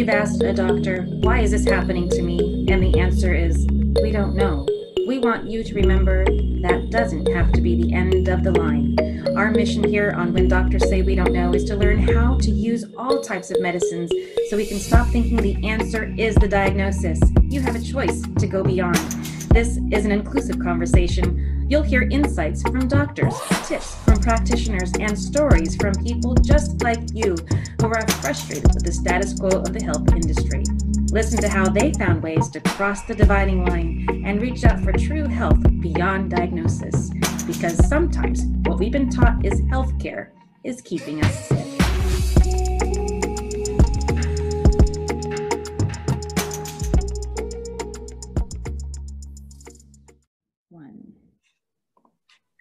You've asked a doctor, why is this happening to me? And the answer is, we don't know. We want you to remember that doesn't have to be the end of the line. Our mission here on When Doctors Say We Don't Know is to learn how to use all types of medicines so we can stop thinking the answer is the diagnosis. You have a choice to go beyond. This is an inclusive conversation You'll hear insights from doctors, tips from practitioners, and stories from people just like you who are frustrated with the status quo of the health industry. Listen to how they found ways to cross the dividing line and reach out for true health beyond diagnosis. Because sometimes what we've been taught is healthcare is keeping us sick.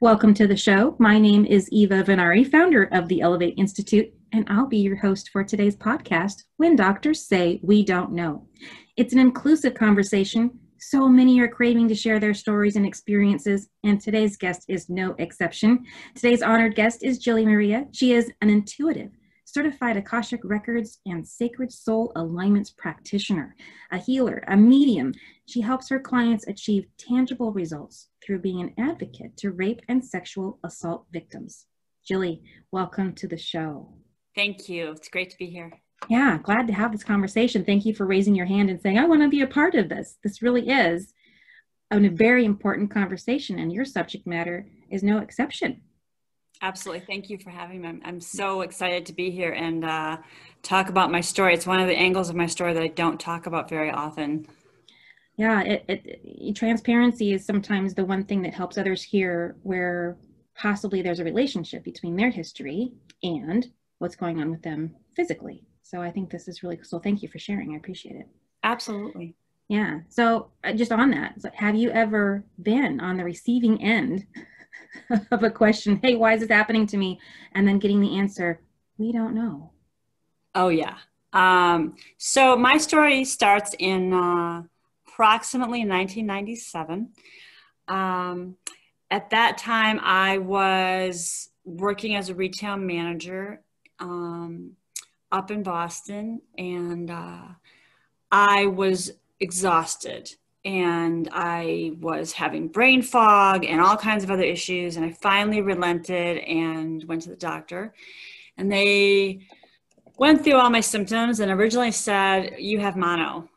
Welcome to the show. My name is Eva Vennari, founder of the Elevate Institute, and I'll be your host for today's podcast, When Doctors Say We Don't Know. It's an inclusive conversation. So many are craving to share their stories and experiences, and today's guest is no exception. Today's honored guest is Jilly Maria. She is an intuitive, certified Akashic Records and Sacred Soul Alignments practitioner, a healer, a medium. She helps her clients achieve tangible results through being an advocate to rape and sexual assault victims. Jilly, welcome to the show. Thank you. It's great to be here. Yeah, glad to have this conversation. Thank you for raising your hand and saying, I want to be a part of this. This really is a very important conversation, and your subject matter is no exception. Absolutely. Thank you for having me. I'm, I'm so excited to be here and uh, talk about my story. It's one of the angles of my story that I don't talk about very often. Yeah, it, it, transparency is sometimes the one thing that helps others hear where possibly there's a relationship between their history and what's going on with them physically. So I think this is really cool. So thank you for sharing. I appreciate it. Absolutely. Yeah. So uh, just on that, so have you ever been on the receiving end of a question, hey, why is this happening to me? And then getting the answer, we don't know. Oh, yeah. Um, so my story starts in uh, approximately 1997. Um, at that time, I was working as a retail manager um, up in Boston, and uh, I was exhausted and I was having brain fog and all kinds of other issues. And I finally relented and went to the doctor. And they went through all my symptoms and originally said, You have mono.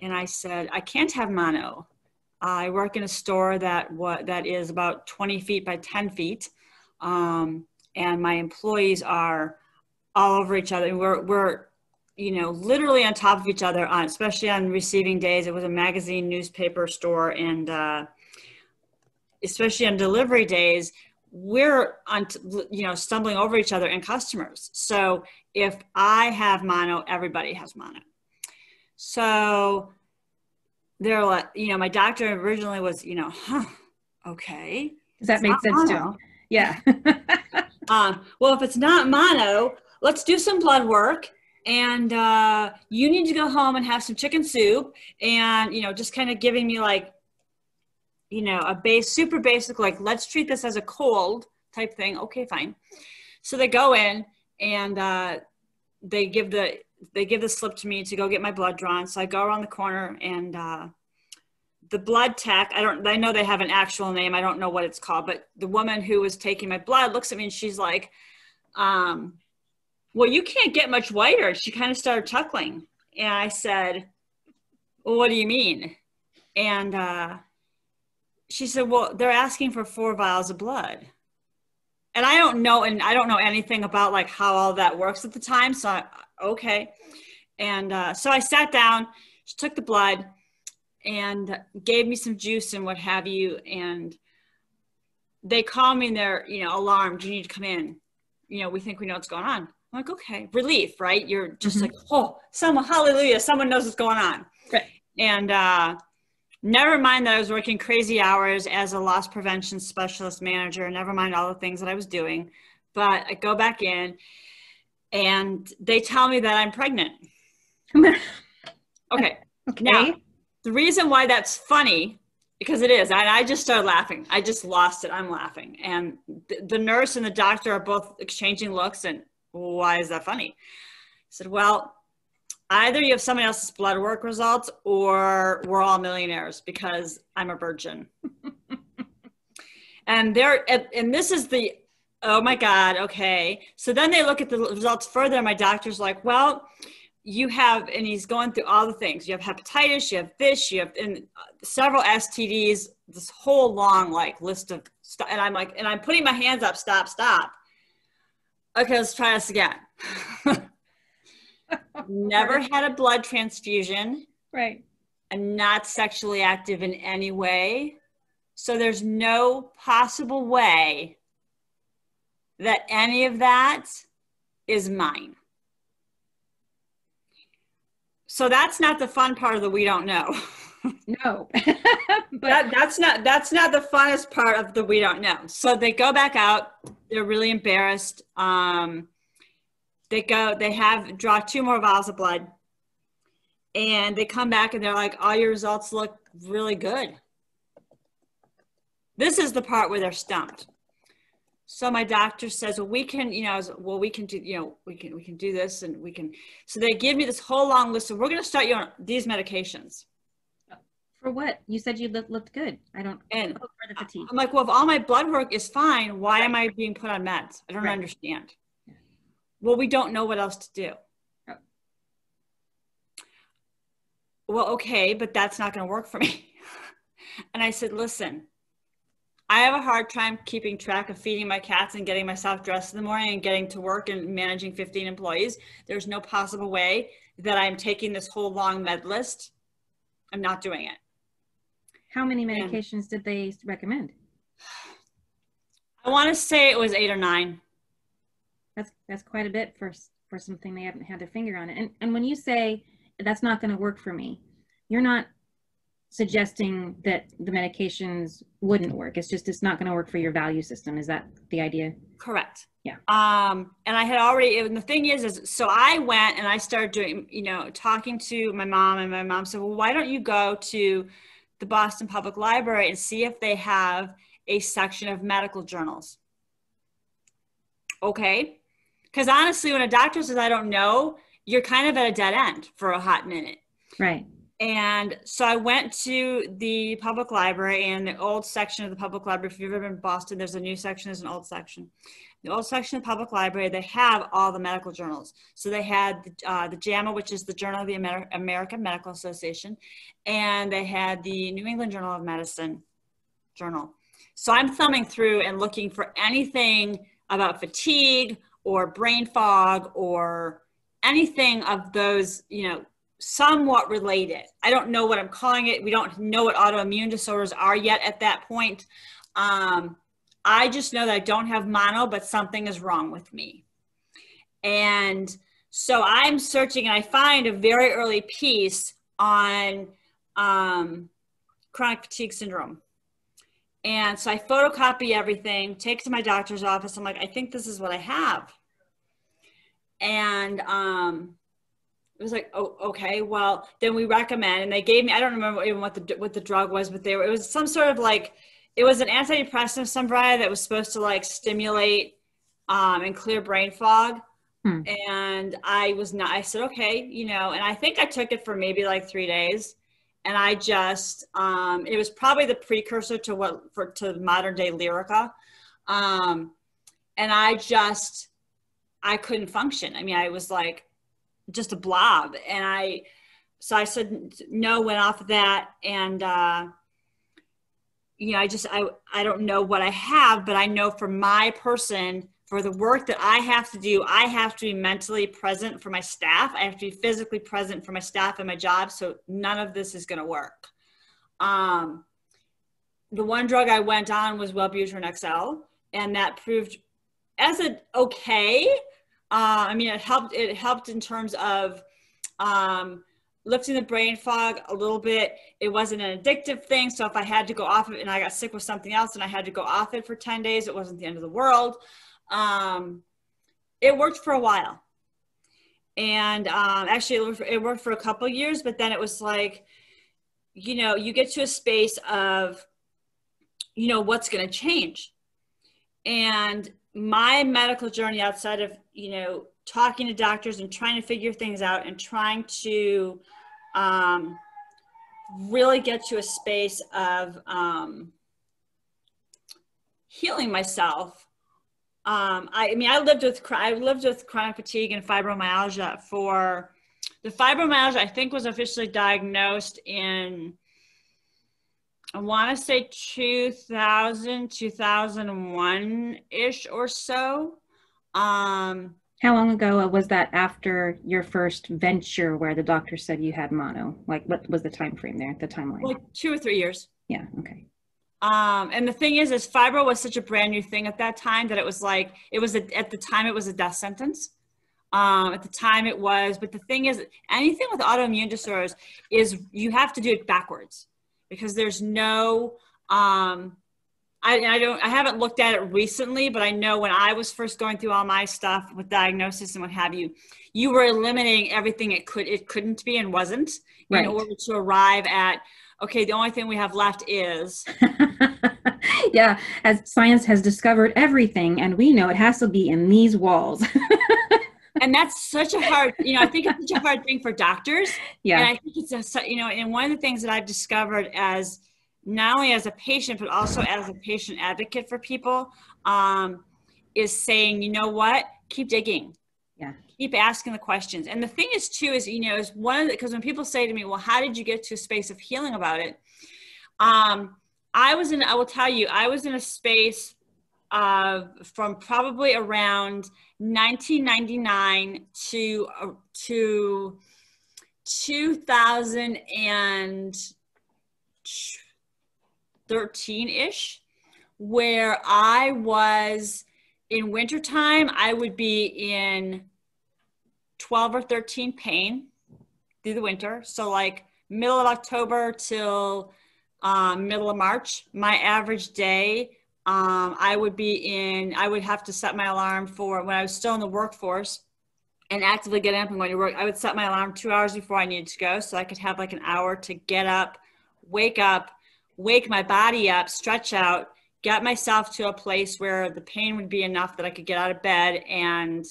And I said, I can't have mono. I work in a store that what that is about 20 feet by 10 feet. Um, and my employees are all over each other. We're, we're you know, literally on top of each other on, especially on receiving days. It was a magazine newspaper store and, uh, especially on delivery days, we're on, you know, stumbling over each other and customers. So if I have mono, everybody has mono. So they're like, you know, my doctor originally was, you know, huh, okay. Does that make sense mono. too? Yeah. um, well, if it's not mono, let's do some blood work and uh, you need to go home and have some chicken soup and you know just kind of giving me like you know a base super basic like let's treat this as a cold type thing. Okay fine. So they go in and uh, they give the they give the slip to me to go get my blood drawn. So i go around the corner and uh, the blood tech i don't i know they have an actual name. I don't know what it's called but the woman who was taking my blood looks at me and she's like um, well, you can't get much whiter. She kind of started chuckling. And I said, well, what do you mean? And uh, she said, well, they're asking for four vials of blood. And I don't know, and I don't know anything about like how all that works at the time. So, I, okay. And uh, so I sat down, she took the blood and gave me some juice and what have you. And they call me and they're, you know, alarmed. You need to come in. You know, we think we know what's going on. I'm like, okay, relief, right? You're just mm-hmm. like, oh, someone, hallelujah, someone knows what's going on. Right. And uh, never mind that I was working crazy hours as a loss prevention specialist manager, never mind all the things that I was doing. But I go back in and they tell me that I'm pregnant. okay. okay. Now, the reason why that's funny because it is. I, I just started laughing. I just lost it. I'm laughing. And the, the nurse and the doctor are both exchanging looks and why is that funny? I said, well, either you have somebody else's blood work results or we're all millionaires because I'm a virgin. and there, and this is the, oh my God, okay. So then they look at the results further. My doctor's like, well, you have, and he's going through all the things. You have hepatitis, you have this, you have and several STDs, this whole long like list of stuff. And I'm like, and I'm putting my hands up, stop, stop. Okay, let's try this again. Never had a blood transfusion. Right. I'm not sexually active in any way. So there's no possible way that any of that is mine. So that's not the fun part of the we don't know. no. but that, that's not that's not the funnest part of the we don't know. So they go back out. They're really embarrassed. Um, they go. They have draw two more vials of blood, and they come back and they're like, "All your results look really good." This is the part where they're stumped. So my doctor says, well, we can, you know, well, we can do, you know, we can, we can do this and we can, so they give me this whole long list of, we're going to start you on these medications. For what? You said you looked, looked good. I don't, and for the fatigue. I'm like, well, if all my blood work is fine, why right. am I being put on meds? I don't right. understand. Yeah. Well, we don't know what else to do. Oh. Well, okay, but that's not going to work for me. and I said, listen, I have a hard time keeping track of feeding my cats and getting myself dressed in the morning and getting to work and managing 15 employees. There's no possible way that I'm taking this whole long med list. I'm not doing it. How many medications did they recommend? I want to say it was eight or nine. That's that's quite a bit for for something they haven't had their finger on it. And and when you say that's not going to work for me, you're not suggesting that the medications wouldn't work. It's just it's not going to work for your value system. Is that the idea? Correct. Yeah. Um, and I had already. And the thing is, is so I went and I started doing, you know, talking to my mom, and my mom said, "Well, why don't you go to the Boston Public Library and see if they have a section of medical journals?" Okay. Because honestly, when a doctor says, "I don't know," you're kind of at a dead end for a hot minute. Right. And so I went to the public library and the old section of the public library. If you've ever been in Boston, there's a new section, there's an old section. The old section of public library, they have all the medical journals. So they had the, uh, the JAMA, which is the Journal of the Amer- American Medical Association, and they had the New England Journal of Medicine journal. So I'm thumbing through and looking for anything about fatigue or brain fog or anything of those, you know, somewhat related. I don't know what I'm calling it. We don't know what autoimmune disorders are yet at that point. Um, I just know that I don't have mono, but something is wrong with me. And so I'm searching and I find a very early piece on um, chronic fatigue syndrome. And so I photocopy everything, take it to my doctor's office. I'm like, I think this is what I have. And um, it was like, oh, okay, well, then we recommend, and they gave me, I don't remember even what the, what the drug was, but they were, it was some sort of like, it was an antidepressant of some variety that was supposed to like stimulate um, and clear brain fog. Hmm. And I was not, I said, okay, you know, and I think I took it for maybe like three days. And I just, um, it was probably the precursor to what, for, to modern day Lyrica. Um, and I just, I couldn't function. I mean, I was like, just a blob. And I, so I said no, went off of that. And, uh, you know, I just, I, I don't know what I have, but I know for my person, for the work that I have to do, I have to be mentally present for my staff. I have to be physically present for my staff and my job. So none of this is going to work. Um, the one drug I went on was Wellbutrin XL, and that proved as a okay, uh, I mean, it helped. It helped in terms of um, lifting the brain fog a little bit. It wasn't an addictive thing, so if I had to go off it and I got sick with something else and I had to go off it for ten days, it wasn't the end of the world. Um, it worked for a while, and um, actually, it worked for a couple years. But then it was like, you know, you get to a space of, you know, what's going to change, and my medical journey outside of you know talking to doctors and trying to figure things out and trying to um, really get to a space of um, healing myself. Um, I, I, mean, I lived with I lived with chronic fatigue and fibromyalgia for the fibromyalgia. I think was officially diagnosed in I want to say 2000, 2001 ish or so. Um, How long ago was that after your first venture where the doctor said you had mono? Like, what was the time frame there, the timeline? Like two or three years. Yeah, okay. Um, and the thing is, is fibro was such a brand new thing at that time that it was like, it was a, at the time it was a death sentence. Um, at the time it was, but the thing is, anything with autoimmune disorders is you have to do it backwards because there's no um, I, I, don't I haven't looked at it recently, but I know when I was first going through all my stuff with diagnosis and what have you, you were eliminating everything it could it couldn't be and wasn't right. in order to arrive at okay, the only thing we have left is yeah, as science has discovered everything and we know it has to be in these walls. and that's such a hard, you know, I think it's such a hard thing for doctors. Yeah. And I think it's a, you know, and one of the things that I've discovered as not only as a patient, but also as a patient advocate for people um, is saying, you know what, keep digging. Yeah. Keep asking the questions. And the thing is too, is, you know, is one of the, because when people say to me, well, how did you get to a space of healing about it? Um, I was in, I will tell you, I was in a space uh, from probably around 1999 to uh, to 2013 ish, where I was in wintertime, I would be in 12 or 13 pain through the winter. So, like middle of October till um, middle of March, my average day um, I would be in, I would have to set my alarm for when I was still in the workforce and actively getting up and going to work. I would set my alarm two hours before I needed to go so I could have like an hour to get up, wake up, wake my body up, stretch out, get myself to a place where the pain would be enough that I could get out of bed and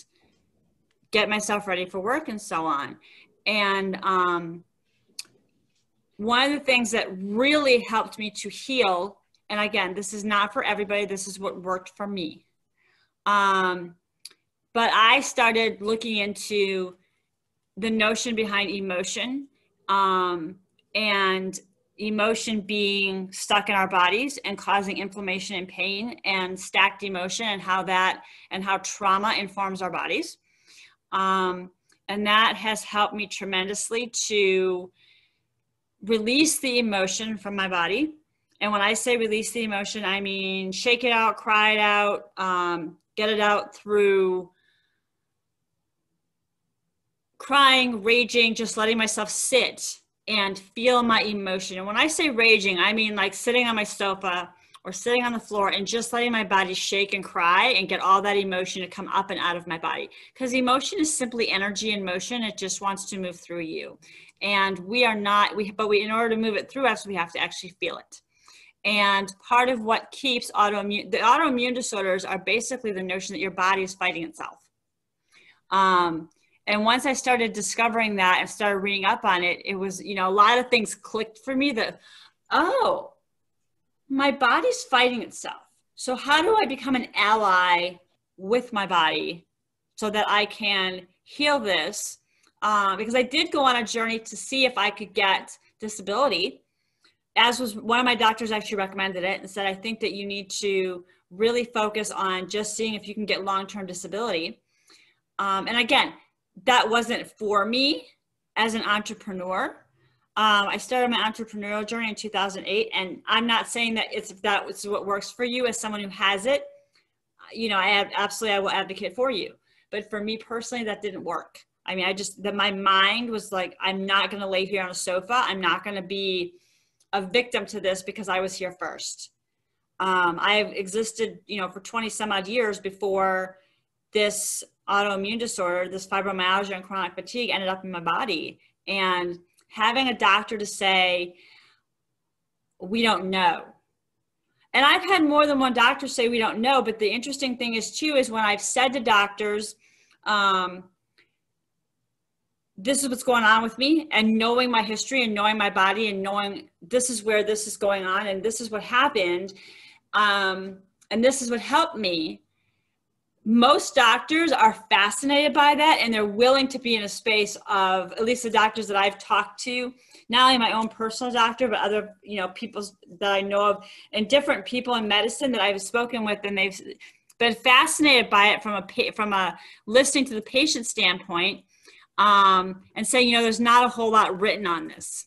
get myself ready for work and so on. And um, one of the things that really helped me to heal and again, this is not for everybody. This is what worked for me. Um, but I started looking into the notion behind emotion um, and emotion being stuck in our bodies and causing inflammation and pain and stacked emotion and how that and how trauma informs our bodies. Um, and that has helped me tremendously to release the emotion from my body and when I say release the emotion, I mean shake it out, cry it out, um, get it out through crying, raging, just letting myself sit and feel my emotion. And when I say raging, I mean like sitting on my sofa or sitting on the floor and just letting my body shake and cry and get all that emotion to come up and out of my body. Because emotion is simply energy in motion. It just wants to move through you. And we are not, we, but we, in order to move it through us, we have to actually feel it. And part of what keeps autoimmune, the autoimmune disorders are basically the notion that your body is fighting itself. Um, and once I started discovering that and started reading up on it, it was, you know, a lot of things clicked for me that, oh, my body's fighting itself. So how do I become an ally with my body so that I can heal this? Uh, because I did go on a journey to see if I could get disability as was one of my doctors actually recommended it and said, I think that you need to really focus on just seeing if you can get long term disability. Um, and again, that wasn't for me as an entrepreneur. Um, I started my entrepreneurial journey in 2008, and I'm not saying that it's that it's what works for you as someone who has it. You know, I have, absolutely I will advocate for you, but for me personally, that didn't work. I mean, I just that my mind was like, I'm not going to lay here on a sofa. I'm not going to be a victim to this because I was here first. Um, I've existed, you know, for 20 some odd years before this autoimmune disorder, this fibromyalgia and chronic fatigue ended up in my body. And having a doctor to say, we don't know. And I've had more than one doctor say we don't know. But the interesting thing is, too, is when I've said to doctors, um, this is what's going on with me and knowing my history and knowing my body and knowing this is where this is going on and this is what happened um, and this is what helped me most doctors are fascinated by that and they're willing to be in a space of at least the doctors that i've talked to not only my own personal doctor but other you know people that i know of and different people in medicine that i've spoken with and they've been fascinated by it from a from a listening to the patient standpoint um, and saying you know there's not a whole lot written on this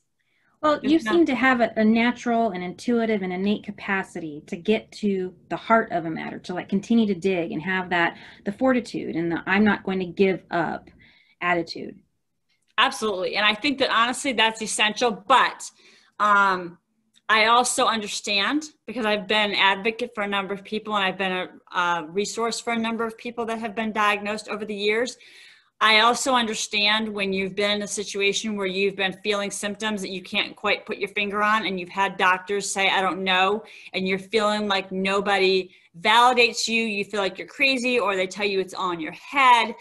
well, you seem to have a, a, natural and intuitive and innate capacity to get to the heart of a matter, to like continue to dig and have that the fortitude and the I'm not going to give up attitude. Absolutely. And I think that honestly that's essential, but um I also understand because I've been advocate for a number of people and I've been a, a resource for a number of people that have been diagnosed over the years I also understand when you've been in a situation where you've been feeling symptoms that you can't quite put your finger on, and you've had doctors say, I don't know, and you're feeling like nobody validates you, you feel like you're crazy, or they tell you it's in your head.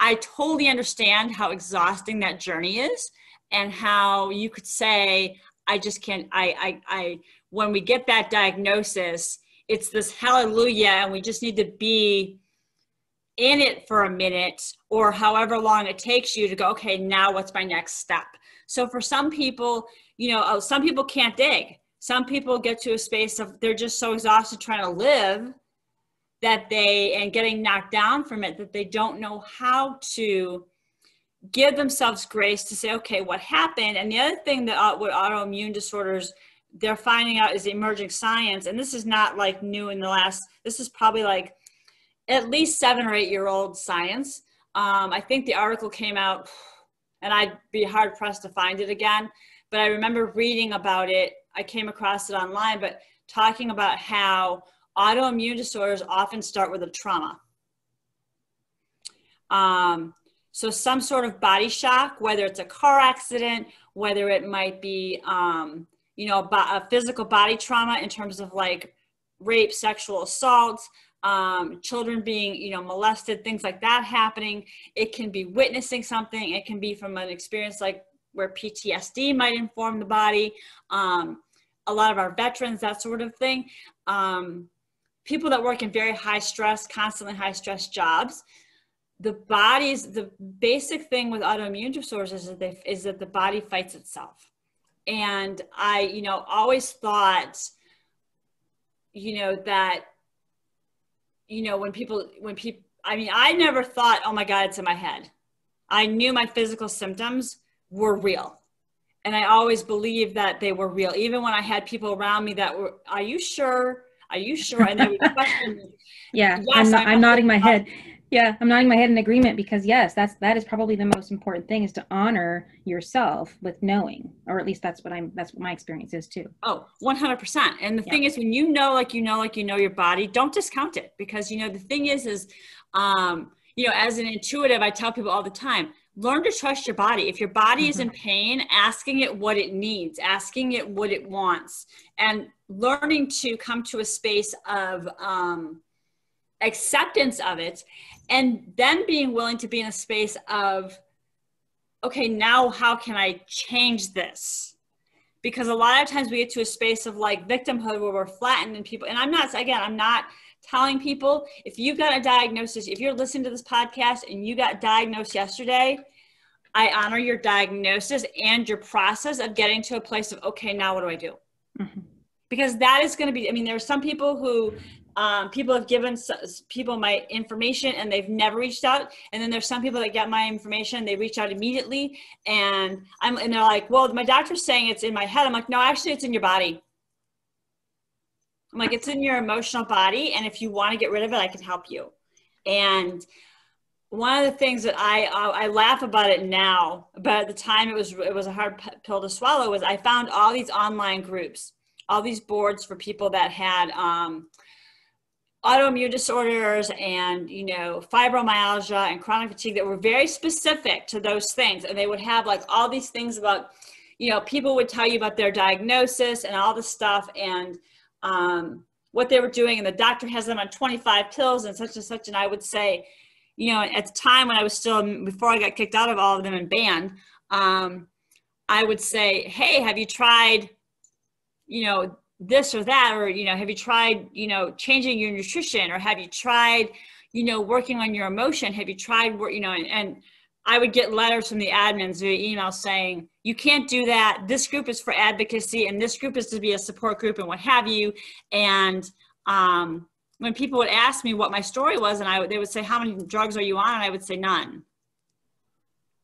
I totally understand how exhausting that journey is, and how you could say, I just can't, I, I, I, when we get that diagnosis, it's this hallelujah, and we just need to be in it for a minute or however long it takes you to go okay now what's my next step? So for some people you know oh, some people can't dig. Some people get to a space of they're just so exhausted trying to live that they and getting knocked down from it that they don't know how to give themselves grace to say okay what happened? And the other thing that uh, with autoimmune disorders they're finding out is emerging science. And this is not like new in the last this is probably like at least seven or eight year old science. Um, I think the article came out, and I'd be hard pressed to find it again, but I remember reading about it. I came across it online, but talking about how autoimmune disorders often start with a trauma. Um, so, some sort of body shock, whether it's a car accident, whether it might be, um, you know, a physical body trauma in terms of like rape, sexual assault, um, children being you know molested things like that happening it can be witnessing something. It can be from an experience like where ptsd might inform the body um, a lot of our veterans that sort of thing. Um, people that work in very high stress constantly high stress jobs the body's the basic thing with autoimmune disorders is that, they, is that the body fights itself. And i you know always thought you know that you know, when people, when people, I mean, I never thought, oh my God, it's in my head. I knew my physical symptoms were real. And I always believed that they were real. Even when I had people around me that were, are you sure? Are you sure? And they would question me. Yeah, yes, I'm, I'm, I'm nodding my head. Yeah, I'm nodding my head in agreement because yes, that's that is probably the most important thing is to honor yourself with knowing, or at least that's what I'm. That's what my experience is too. Oh, 100. percent And the yeah. thing is, when you know, like you know, like you know your body, don't discount it because you know the thing is, is um, you know, as an intuitive, I tell people all the time, learn to trust your body. If your body mm-hmm. is in mm-hmm. pain, asking it what it needs, asking it what it wants, and learning to come to a space of um, acceptance of it and then being willing to be in a space of okay now how can i change this because a lot of times we get to a space of like victimhood where we're flattened and people and i'm not again i'm not telling people if you've got a diagnosis if you're listening to this podcast and you got diagnosed yesterday i honor your diagnosis and your process of getting to a place of okay now what do i do mm-hmm. because that is going to be i mean there are some people who um, people have given people my information and they've never reached out. And then there's some people that get my information, they reach out immediately, and I'm and they're like, "Well, my doctor's saying it's in my head." I'm like, "No, actually, it's in your body." I'm like, "It's in your emotional body, and if you want to get rid of it, I can help you." And one of the things that I I laugh about it now, but at the time it was it was a hard pill to swallow. Was I found all these online groups, all these boards for people that had. Um, autoimmune disorders and you know fibromyalgia and chronic fatigue that were very specific to those things. And they would have like all these things about you know people would tell you about their diagnosis and all this stuff. And um, what they were doing and the doctor has them on 25 pills and such and such. And i would say you know, at the time when I was still, before I got kicked out of all of them and banned, um, I would say, hey, have you tried, you know, this or that? Or, you know, have you tried, you know, changing your nutrition? Or have you tried, you know, working on your emotion? Have you tried, you know, and, and I would get letters from the admins via email saying, you can't do that. This group is for advocacy and this group is to be a support group and what have you. And um, when people would ask me what my story was, and I they would say, "How many drugs are you on?" and I would say none.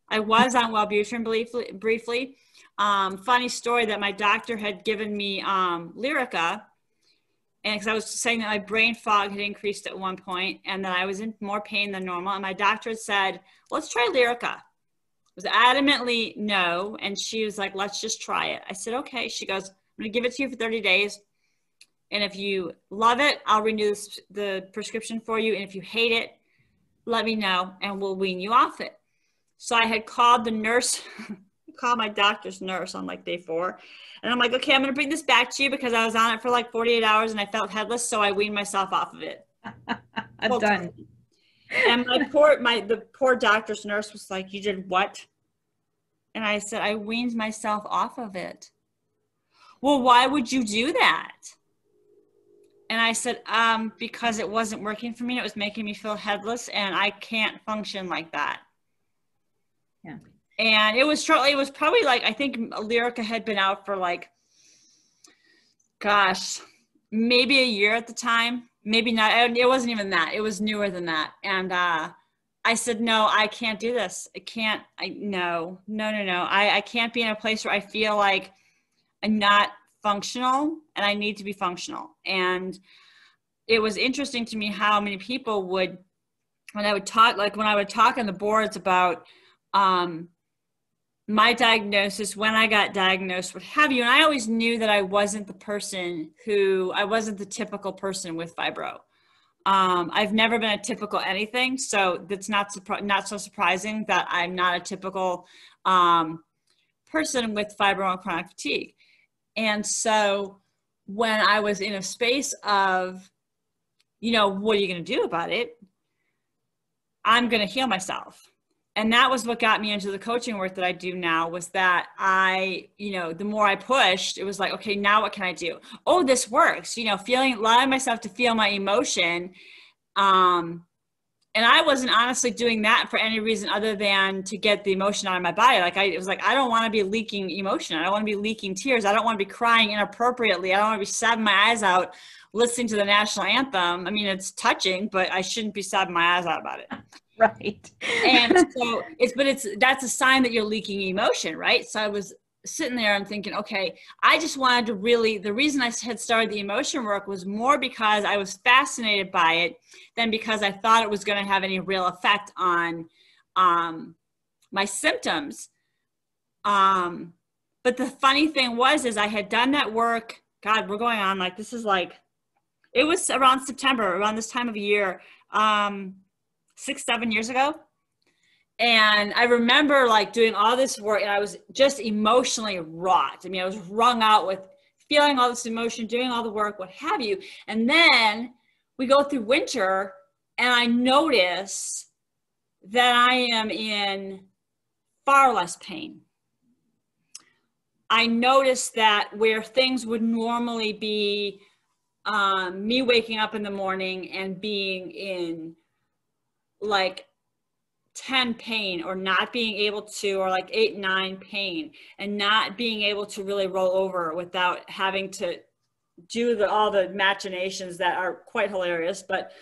I was on Wellbutrin briefly. briefly. Um, funny story that my doctor had given me um, Lyrica, and because I was saying that my brain fog had increased at one point, and that I was in more pain than normal, and my doctor had said, "Let's try Lyrica." Was adamantly no, and she was like, "Let's just try it." I said, "Okay." She goes, "I'm going to give it to you for 30 days." And if you love it, I'll renew the prescription for you. And if you hate it, let me know and we'll wean you off it. So I had called the nurse, called my doctor's nurse on like day four. And I'm like, okay, I'm going to bring this back to you because I was on it for like 48 hours and I felt headless. So I weaned myself off of it. I'm well, done. And my poor, my, the poor doctor's nurse was like, you did what? And I said, I weaned myself off of it. Well, why would you do that? And I said, um, because it wasn't working for me. It was making me feel headless and I can't function like that. Yeah. And it was shortly, it was probably like, I think Lyrica had been out for like, gosh, maybe a year at the time. Maybe not. It wasn't even that. It was newer than that. And uh, I said, no, I can't do this. I can't. I no, no, no, no. I, I can't be in a place where I feel like I'm not functional and I need to be functional. And it was interesting to me how many people would, when I would talk, like when I would talk on the boards about um, my diagnosis, when I got diagnosed, what have you. And I always knew that I wasn't the person who, I wasn't the typical person with fibro. Um, I've never been a typical anything, so that's not not so surprising that I'm not a typical um, person with fibro and chronic fatigue. And so when I was in a space of, you know, what are you going to do about it? I'm going to heal myself. And that was what got me into the coaching work that I do now was that I, you know, the more I pushed, it was like, okay, now what can I do? Oh, this works, you know, feeling, allowing myself to feel my emotion um, and I wasn't honestly doing that for any reason other than to get the emotion out of my body. Like I it was like, I don't want to be leaking emotion. I don't want to be leaking tears. I don't want to be crying inappropriately. I don't want to be sobbing my eyes out listening to the national anthem. I mean, it's touching, but I shouldn't be sobbing my eyes out about it. Right. and so it's, but it's, that's a sign that you're leaking emotion, right? So I was sitting there and thinking, okay, I just wanted to really, the reason I had started the emotion work was more because I was fascinated by it than because I thought it was going to have any real effect on um, my symptoms. Um, but the funny thing was, is I had done that work. God, we're going on like this is like, it was around September, around this time of year, um, six, seven years ago and I remember like doing all this work and I was just emotionally wrought. I mean, I was wrung out with feeling all this emotion, doing all the work, what have you. And then we go through winter and I notice that I am in far less pain. I notice that where things would normally be um, me waking up in the morning and being in like 10 pain or not being able to or like 8 9 pain and not being able to really roll over without having to do the, all the machinations that are quite hilarious. But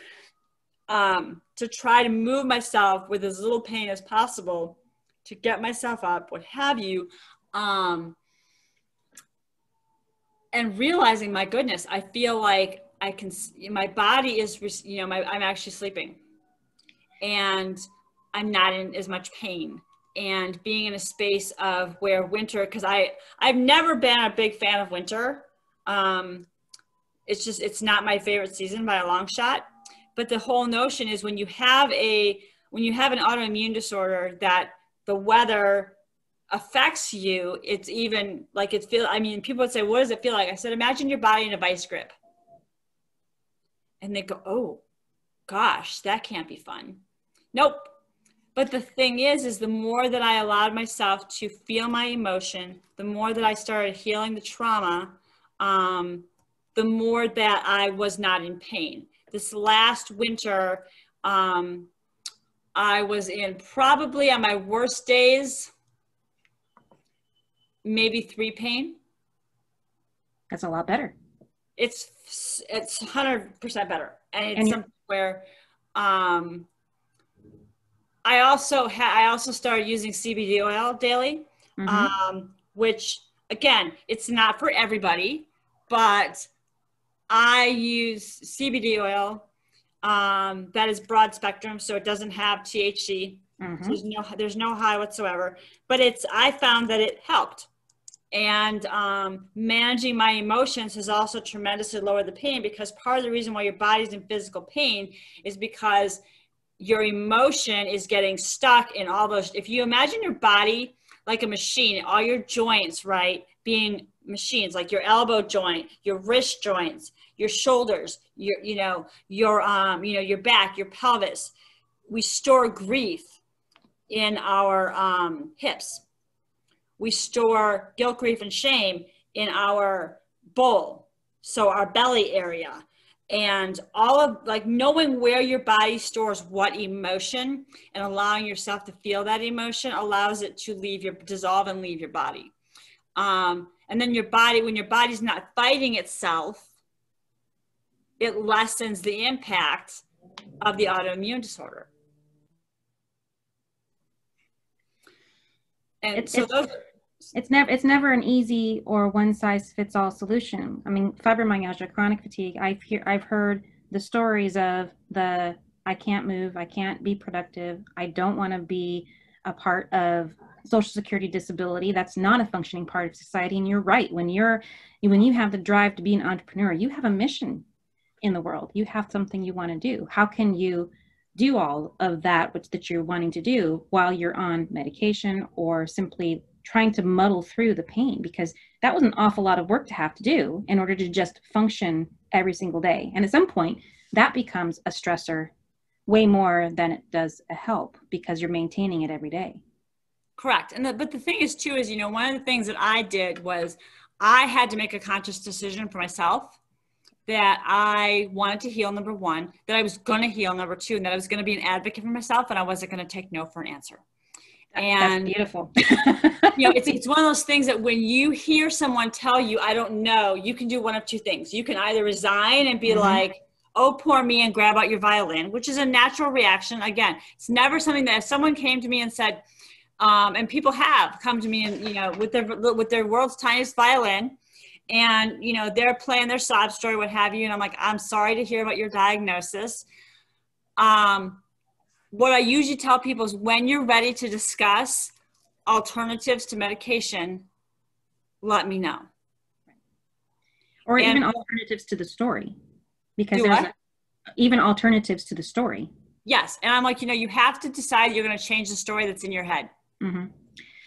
um, to try to move myself with as little pain as possible to get myself up what have you um, and realizing my goodness i feel like i can my body is you know my, i'm actually sleeping and I'm not in as much pain and being in a space of where winter because I I've never been a big fan of winter. Um, it's just it's not my favorite season by a long shot. But the whole notion is when you have a when you have an autoimmune disorder that the weather affects you, it's even like it feel. I mean, people would say, "What does it feel like?" I said, "Imagine your body in a vice grip," and they go, "Oh, gosh, that can't be fun." Nope. But the thing is, is the more that I allowed myself to feel my emotion, the more that I started healing the trauma, um, the more that I was not in pain. This last winter, um, I was in probably on my worst days, maybe three pain. That's a lot better. It's it's hundred percent better, and it's and something where um, I also ha- I also started using CBD oil daily, mm-hmm. um, which again, it's not for everybody, but I use CBD oil um, that is broad spectrum, so it doesn't have THC. Mm-hmm. There's no there's no high whatsoever, but it's I found that it helped, and um, managing my emotions has also tremendously lowered the pain because part of the reason why your body's in physical pain is because your emotion is getting stuck in all those. If you imagine your body like a machine, all your joints, right, being machines, like your elbow joint, your wrist joints, your shoulders, your you know your um you know your back, your pelvis. We store grief in our um, hips. We store guilt, grief, and shame in our bowl, so our belly area. And all of like knowing where your body stores what emotion and allowing yourself to feel that emotion allows it to leave your dissolve and leave your body. Um, and then your body, when your body's not fighting itself, it lessens the impact of the autoimmune disorder. And so those it's never it's never an easy or one size fits all solution. I mean, fibromyalgia, chronic fatigue. I've hear, I've heard the stories of the I can't move, I can't be productive, I don't want to be a part of social security disability that's not a functioning part of society and you're right when you're when you have the drive to be an entrepreneur you have a mission in the world you have something you want to do how can you do all of that which that you're wanting to do while you're on medication or simply trying to muddle through the pain because that was an awful lot of work to have to do in order to just function every single day. And at some point that becomes a stressor way more than it does a help because you're maintaining it every day. Correct. And the, but the thing is too is you know one of the things that i did was i had to make a conscious decision for myself that I wanted to heal, number one, that I was going to heal, number two, and that I was going to be an advocate for myself and I wasn't going to take no for an answer. And That's beautiful. you know, it's, it's one of those things that when you hear someone tell you, I don't know, you can do one of two things. You can either resign and be mm-hmm. like, oh, poor me, and grab out your violin, which is a natural reaction. Again, it's never something that if someone came to me and said, um, and people have come to me and, you know, with their, with their world's tiniest violin, and you know they're playing their sob story what have you and i'm like i'm sorry to hear about your diagnosis um, what i usually tell people is when you're ready to discuss alternatives to medication let me know. Or and, even alternatives to the story because there's a, even alternatives to the story. Yes and i'm like you know you have to decide you're going to change the story that's in your head. Mm-hmm.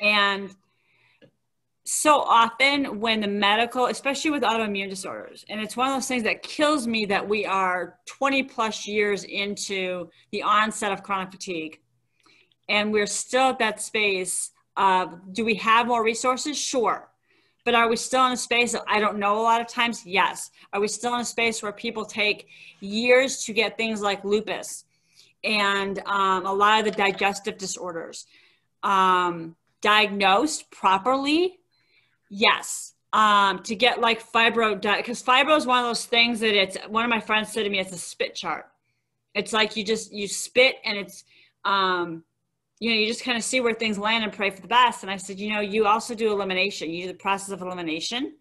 and so often when the medical especially with autoimmune disorders and it's one of those things that kills me that we are 20 plus years into the onset of chronic fatigue and we're still at that space of do we have more resources? Sure. But are we still in a space of, i don't know a lot of times? Yes. Are we still in a space where people take years to get things like lupus and um, a lot of the digestive disorders um, diagnosed properly Yes. Um, to get like fibro, because fibro is one of those things that it's, one of my friends said to me, it's a spit chart. It's like you just, you spit and it's, um, you know, you just kind of see where things land and pray for the best. And I said, you know, you also do elimination. You do the process of elimination.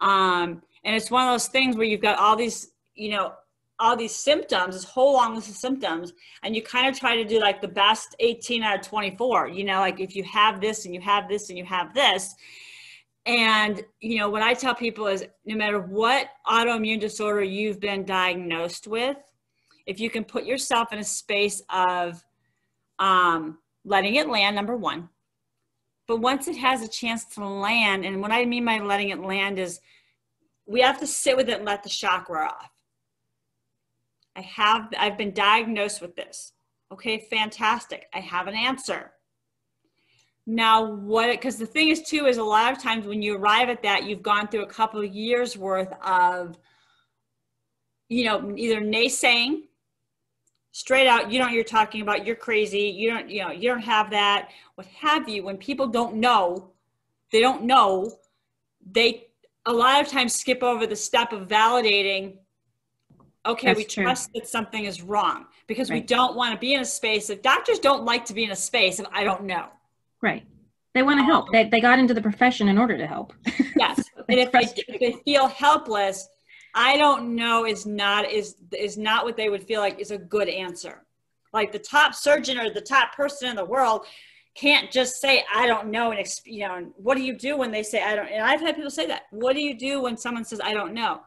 Um, and it's one of those things where you've got all these, you know, all these symptoms, this whole long list of symptoms, and you kind of try to do like the best 18 out of 24. You know, like if you have this and you have this and you have this, and, you know, what I tell people is no matter what autoimmune disorder you've been diagnosed with, if you can put yourself in a space of um, letting it land, number one. But once it has a chance to land, and what I mean by letting it land is we have to sit with it and let the shock wear off. I have, I've been diagnosed with this. Okay, fantastic. I have an answer. Now, what, because the thing is, too, is a lot of times when you arrive at that, you've gone through a couple of years worth of, you know, either naysaying, straight out, you know you're talking about, you're crazy, you don't, you know, you don't have that, what have you. When people don't know, they don't know, they a lot of times skip over the step of validating okay That's we true. trust that something is wrong because right. we don't want to be in a space if doctors don't like to be in a space of i don't know right. They want to help. Um, they, they got into the profession in order to help. Yes. And if they, if they feel helpless i don't know is not is is not what they would feel like is a good answer. Like the top surgeon or the top person in the world can't just say i don't know and you know what do you do when they say i don't and i've had people say that. What do you do when someone says i don't know?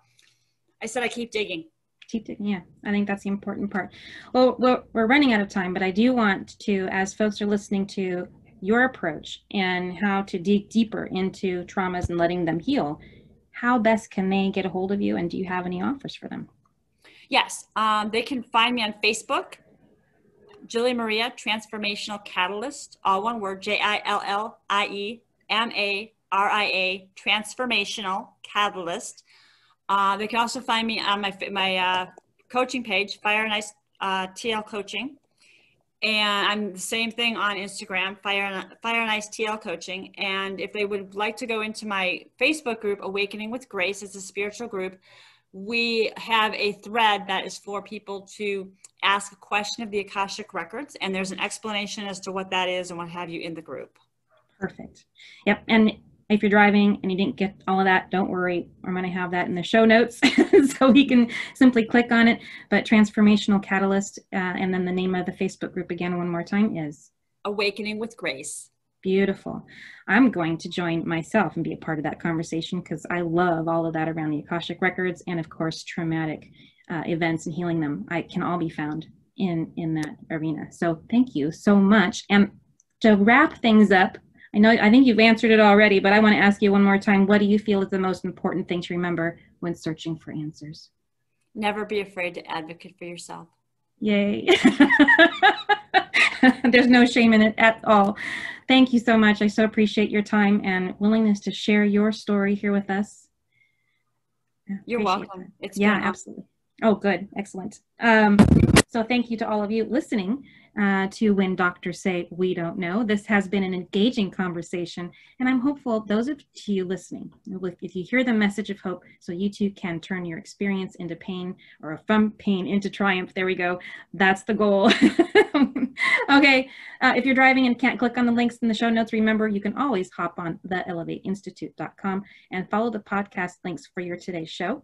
I said i keep digging. Keep digging yeah. I think that's the important part. Well we're, we're running out of time but i do want to as folks are listening to your approach and how to dig deeper into traumas and letting them heal how best can they get a hold of you? And do you have any offers for them? Yes um, they can find me on facebook Jillie Maria Transformational Catalyst, all one word, J I L L I E M A R I A Transformational Catalyst. Uh, they can also find me on my my uh, coaching page, Fire and Ice uh, TL Coaching, and I'm the same thing on Instagram, Fire and Fire and Ice TL Coaching. And if they would like to go into my Facebook group, Awakening with Grace, it's a spiritual group we have a thread that is for people to ask a question of the Akashic Records, and there's an explanation as to what that is and what have you in the group. Perfect. Yep. And if you're driving and you didn't get all of that, don't worry. I'm going to have that in the show notes so you can simply click on it. But Transformational Catalyst, uh, and then the name of the Facebook group again, one more time, is Awakening with Grace. Beautiful. I'm going to join myself and be a part of that conversation because I love all of that around the Akashic records and, of course, traumatic uh, events and healing them. I can all be found in in that arena. So thank you so much. And to wrap things up, I know I think you've answered it already, but I want to ask you one more time. What do you feel is the most important thing to remember when searching for answers? Never be afraid to advocate for yourself. Yay. There's no shame in it at all. Thank you so much. I so appreciate your time and willingness to share your story here with us. You're welcome. It's yeah, absolutely. Oh, good. Excellent. Um, so thank you to all of you listening uh, to When Doctors Say We Don't Know. This has been an engaging conversation, and I'm hopeful those of you listening, if you hear the message of hope, so you too can turn your experience into pain or from pain into triumph. There we go. That's the goal. okay. Uh, if you're driving and can't click on the links in the show notes, remember you can always hop on theelevateinstitute.com and follow the podcast links for your today's show.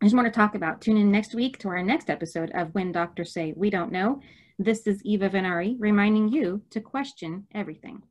I just want to talk about. Tune in next week to our next episode of When Doctors Say We Don't Know. This is Eva Vennari reminding you to question everything.